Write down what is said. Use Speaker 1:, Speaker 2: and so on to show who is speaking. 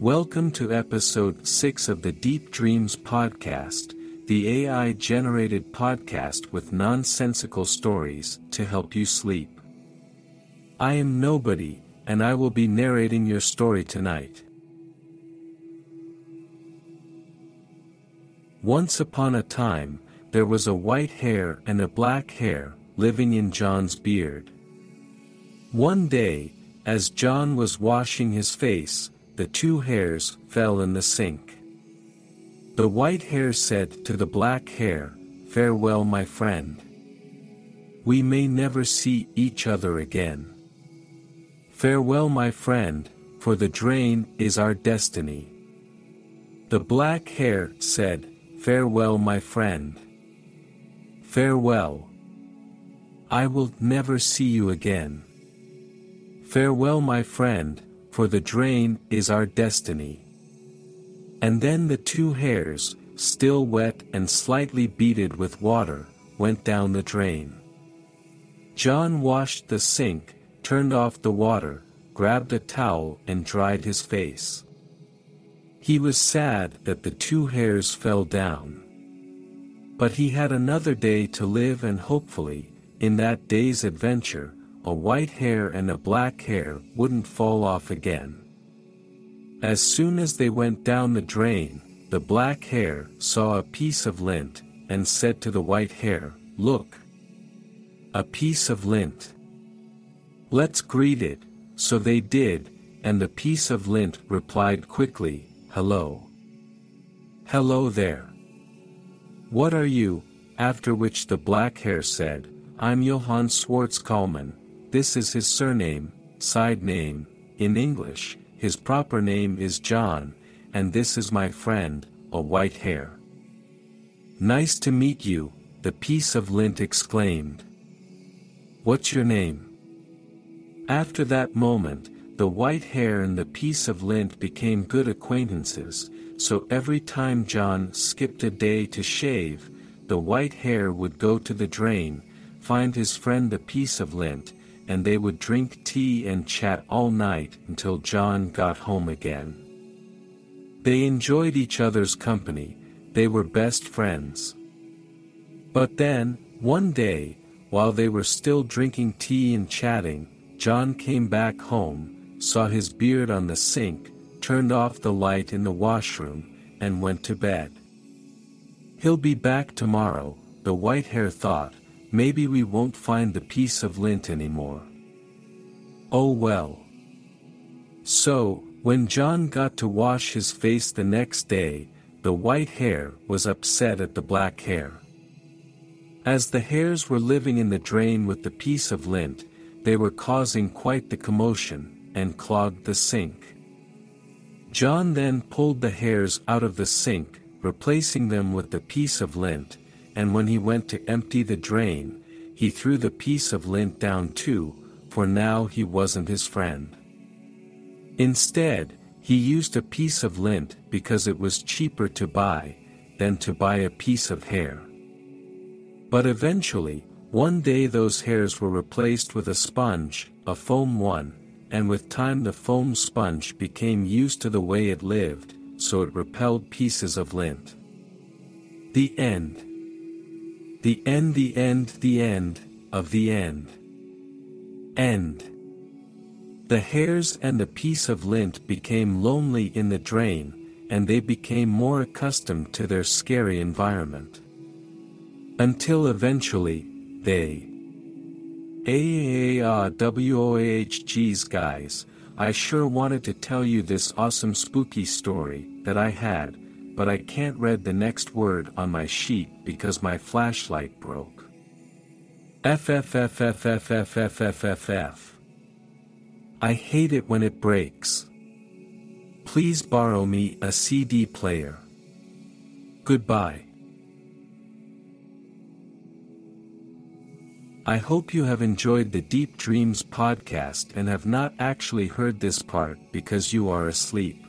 Speaker 1: Welcome to episode 6 of the Deep Dreams podcast, the AI generated podcast with nonsensical stories to help you sleep. I am Nobody, and I will be narrating your story tonight. Once upon a time, there was a white hair and a black hair, living in John's beard. One day, as John was washing his face, the two hairs fell in the sink. The white hair said to the black hair, Farewell my friend. We may never see each other again. Farewell my friend, for the drain is our destiny. The black hair said, Farewell my friend. Farewell. I will never see you again. Farewell my friend, for the drain is our destiny. And then the two hairs, still wet and slightly beaded with water, went down the drain. John washed the sink, turned off the water, grabbed a towel and dried his face. He was sad that the two hairs fell down. But he had another day to live and hopefully, in that day's adventure, a white hair and a black hair wouldn't fall off again. As soon as they went down the drain, the black hair saw a piece of lint, and said to the white hair, Look! A piece of lint. Let's greet it, so they did, and the piece of lint replied quickly, Hello. Hello there. What are you? After which the black hair said, I'm Johann Schwarz this is his surname, side name, in English, his proper name is John, and this is my friend, a white hair. Nice to meet you, the piece of lint exclaimed. What's your name? After that moment, the white hair and the piece of lint became good acquaintances, so every time John skipped a day to shave, the white hair would go to the drain, find his friend the piece of lint, and they would drink tea and chat all night until John got home again. They enjoyed each other's company, they were best friends. But then, one day, while they were still drinking tea and chatting, John came back home, saw his beard on the sink, turned off the light in the washroom, and went to bed. He'll be back tomorrow, the white hair thought, maybe we won't find the piece of lint anymore. Oh well. So, when John got to wash his face the next day, the white hair was upset at the black hair. As the hairs were living in the drain with the piece of lint, they were causing quite the commotion, and clogged the sink. John then pulled the hairs out of the sink, replacing them with the piece of lint, and when he went to empty the drain, he threw the piece of lint down too, for now he wasn't his friend. Instead, he used a piece of lint because it was cheaper to buy, than to buy a piece of hair. But eventually, one day those hairs were replaced with a sponge, a foam one, and with time the foam sponge became used to the way it lived, so it repelled pieces of lint. The end. The end the end the end, of the end. End. The hairs and the piece of lint became lonely in the drain, and they became more accustomed to their scary environment. Until eventually, they. AAAWOAHG's guys, I sure wanted to tell you this awesome spooky story that I had, but I can't read the next word on my sheet because my flashlight broke. FFFFFFFFFF. I hate it when it breaks. Please borrow me a CD player. Goodbye. I hope you have enjoyed the Deep Dreams podcast and have not actually heard this part because you are asleep.